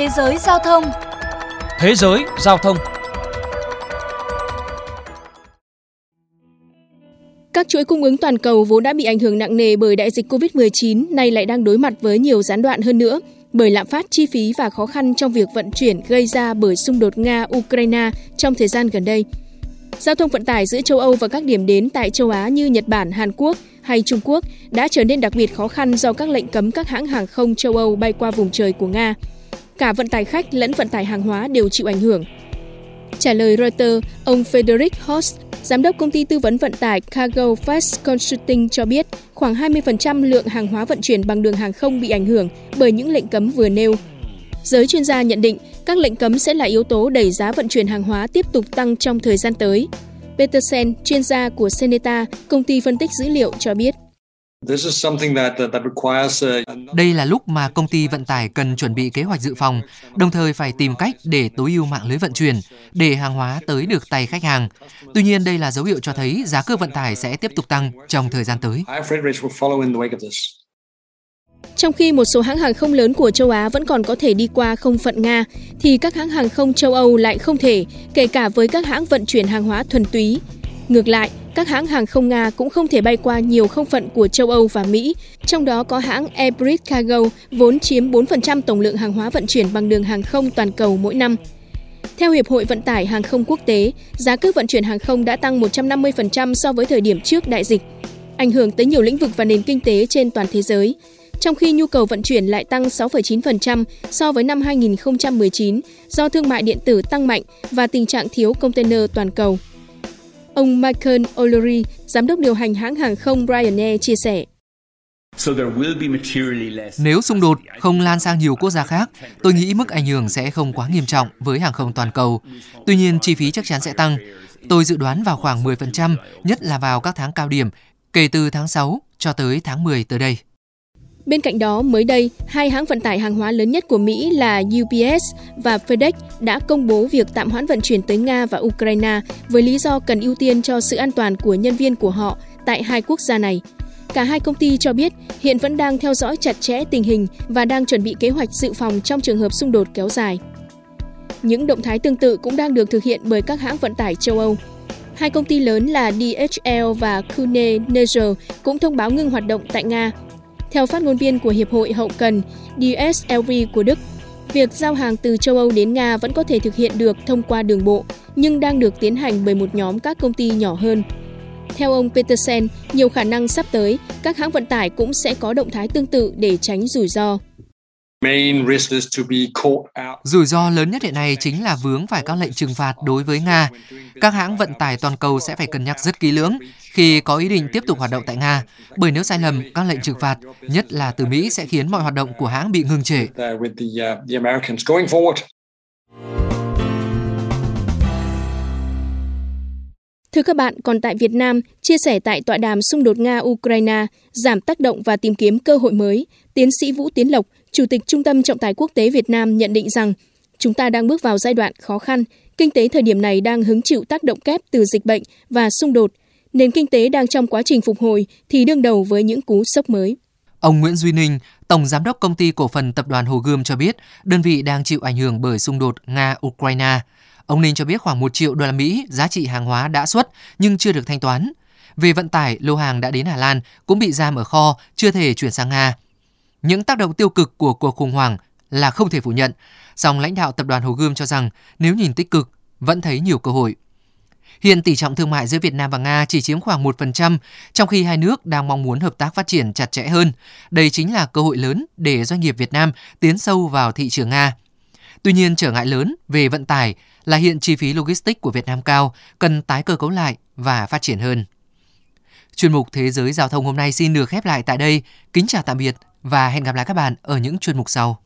Thế giới giao thông Thế giới giao thông Các chuỗi cung ứng toàn cầu vốn đã bị ảnh hưởng nặng nề bởi đại dịch COVID-19 nay lại đang đối mặt với nhiều gián đoạn hơn nữa bởi lạm phát chi phí và khó khăn trong việc vận chuyển gây ra bởi xung đột Nga-Ukraine trong thời gian gần đây. Giao thông vận tải giữa châu Âu và các điểm đến tại châu Á như Nhật Bản, Hàn Quốc hay Trung Quốc đã trở nên đặc biệt khó khăn do các lệnh cấm các hãng hàng không châu Âu bay qua vùng trời của Nga. Cả vận tải khách lẫn vận tải hàng hóa đều chịu ảnh hưởng. Trả lời Reuters, ông Frederick Horst, giám đốc công ty tư vấn vận tải Cargo Fast Consulting cho biết khoảng 20% lượng hàng hóa vận chuyển bằng đường hàng không bị ảnh hưởng bởi những lệnh cấm vừa nêu. Giới chuyên gia nhận định các lệnh cấm sẽ là yếu tố đẩy giá vận chuyển hàng hóa tiếp tục tăng trong thời gian tới. Petersen, chuyên gia của Seneta, công ty phân tích dữ liệu cho biết. Đây là lúc mà công ty vận tải cần chuẩn bị kế hoạch dự phòng, đồng thời phải tìm cách để tối ưu mạng lưới vận chuyển, để hàng hóa tới được tay khách hàng. Tuy nhiên, đây là dấu hiệu cho thấy giá cước vận tải sẽ tiếp tục tăng trong thời gian tới. Trong khi một số hãng hàng không lớn của châu Á vẫn còn có thể đi qua không phận Nga, thì các hãng hàng không châu Âu lại không thể, kể cả với các hãng vận chuyển hàng hóa thuần túy. Ngược lại, các hãng hàng không Nga cũng không thể bay qua nhiều không phận của châu Âu và Mỹ, trong đó có hãng Airbus Cargo vốn chiếm 4% tổng lượng hàng hóa vận chuyển bằng đường hàng không toàn cầu mỗi năm. Theo Hiệp hội Vận tải Hàng không Quốc tế, giá cước vận chuyển hàng không đã tăng 150% so với thời điểm trước đại dịch, ảnh hưởng tới nhiều lĩnh vực và nền kinh tế trên toàn thế giới trong khi nhu cầu vận chuyển lại tăng 6,9% so với năm 2019 do thương mại điện tử tăng mạnh và tình trạng thiếu container toàn cầu. Ông Michael O'Leary, giám đốc điều hành hãng hàng không Ryanair chia sẻ. Nếu xung đột không lan sang nhiều quốc gia khác, tôi nghĩ mức ảnh hưởng sẽ không quá nghiêm trọng với hàng không toàn cầu. Tuy nhiên, chi phí chắc chắn sẽ tăng. Tôi dự đoán vào khoảng 10%, nhất là vào các tháng cao điểm, kể từ tháng 6 cho tới tháng 10 tới đây. Bên cạnh đó, mới đây, hai hãng vận tải hàng hóa lớn nhất của Mỹ là UPS và FedEx đã công bố việc tạm hoãn vận chuyển tới Nga và Ukraine với lý do cần ưu tiên cho sự an toàn của nhân viên của họ tại hai quốc gia này. Cả hai công ty cho biết hiện vẫn đang theo dõi chặt chẽ tình hình và đang chuẩn bị kế hoạch dự phòng trong trường hợp xung đột kéo dài. Những động thái tương tự cũng đang được thực hiện bởi các hãng vận tải châu Âu. Hai công ty lớn là DHL và Kuehne Nagel cũng thông báo ngưng hoạt động tại Nga theo phát ngôn viên của Hiệp hội Hậu cần DSLV của Đức, việc giao hàng từ châu Âu đến Nga vẫn có thể thực hiện được thông qua đường bộ, nhưng đang được tiến hành bởi một nhóm các công ty nhỏ hơn. Theo ông Petersen, nhiều khả năng sắp tới, các hãng vận tải cũng sẽ có động thái tương tự để tránh rủi ro. Rủi ro lớn nhất hiện nay chính là vướng phải các lệnh trừng phạt đối với Nga. Các hãng vận tải toàn cầu sẽ phải cân nhắc rất kỹ lưỡng khi có ý định tiếp tục hoạt động tại Nga, bởi nếu sai lầm, các lệnh trừng phạt, nhất là từ Mỹ sẽ khiến mọi hoạt động của hãng bị ngừng trệ. Thưa các bạn, còn tại Việt Nam, chia sẻ tại tọa đàm xung đột Nga-Ukraine, giảm tác động và tìm kiếm cơ hội mới, tiến sĩ Vũ Tiến Lộc, Chủ tịch Trung tâm Trọng tài Quốc tế Việt Nam nhận định rằng chúng ta đang bước vào giai đoạn khó khăn, kinh tế thời điểm này đang hứng chịu tác động kép từ dịch bệnh và xung đột, nền kinh tế đang trong quá trình phục hồi thì đương đầu với những cú sốc mới. Ông Nguyễn Duy Ninh, Tổng Giám đốc Công ty Cổ phần Tập đoàn Hồ Gươm cho biết đơn vị đang chịu ảnh hưởng bởi xung đột Nga-Ukraine. Ông Ninh cho biết khoảng 1 triệu đô la Mỹ giá trị hàng hóa đã xuất nhưng chưa được thanh toán. Về vận tải, lô hàng đã đến Hà Lan cũng bị giam ở kho, chưa thể chuyển sang Nga. Những tác động tiêu cực của cuộc khủng hoảng là không thể phủ nhận, song lãnh đạo tập đoàn Hồ Gươm cho rằng nếu nhìn tích cực, vẫn thấy nhiều cơ hội. Hiện tỷ trọng thương mại giữa Việt Nam và Nga chỉ chiếm khoảng 1%, trong khi hai nước đang mong muốn hợp tác phát triển chặt chẽ hơn. Đây chính là cơ hội lớn để doanh nghiệp Việt Nam tiến sâu vào thị trường Nga. Tuy nhiên, trở ngại lớn về vận tải là hiện chi phí logistics của Việt Nam cao, cần tái cơ cấu lại và phát triển hơn. Chuyên mục Thế giới Giao thông hôm nay xin được khép lại tại đây. Kính chào tạm biệt và hẹn gặp lại các bạn ở những chuyên mục sau.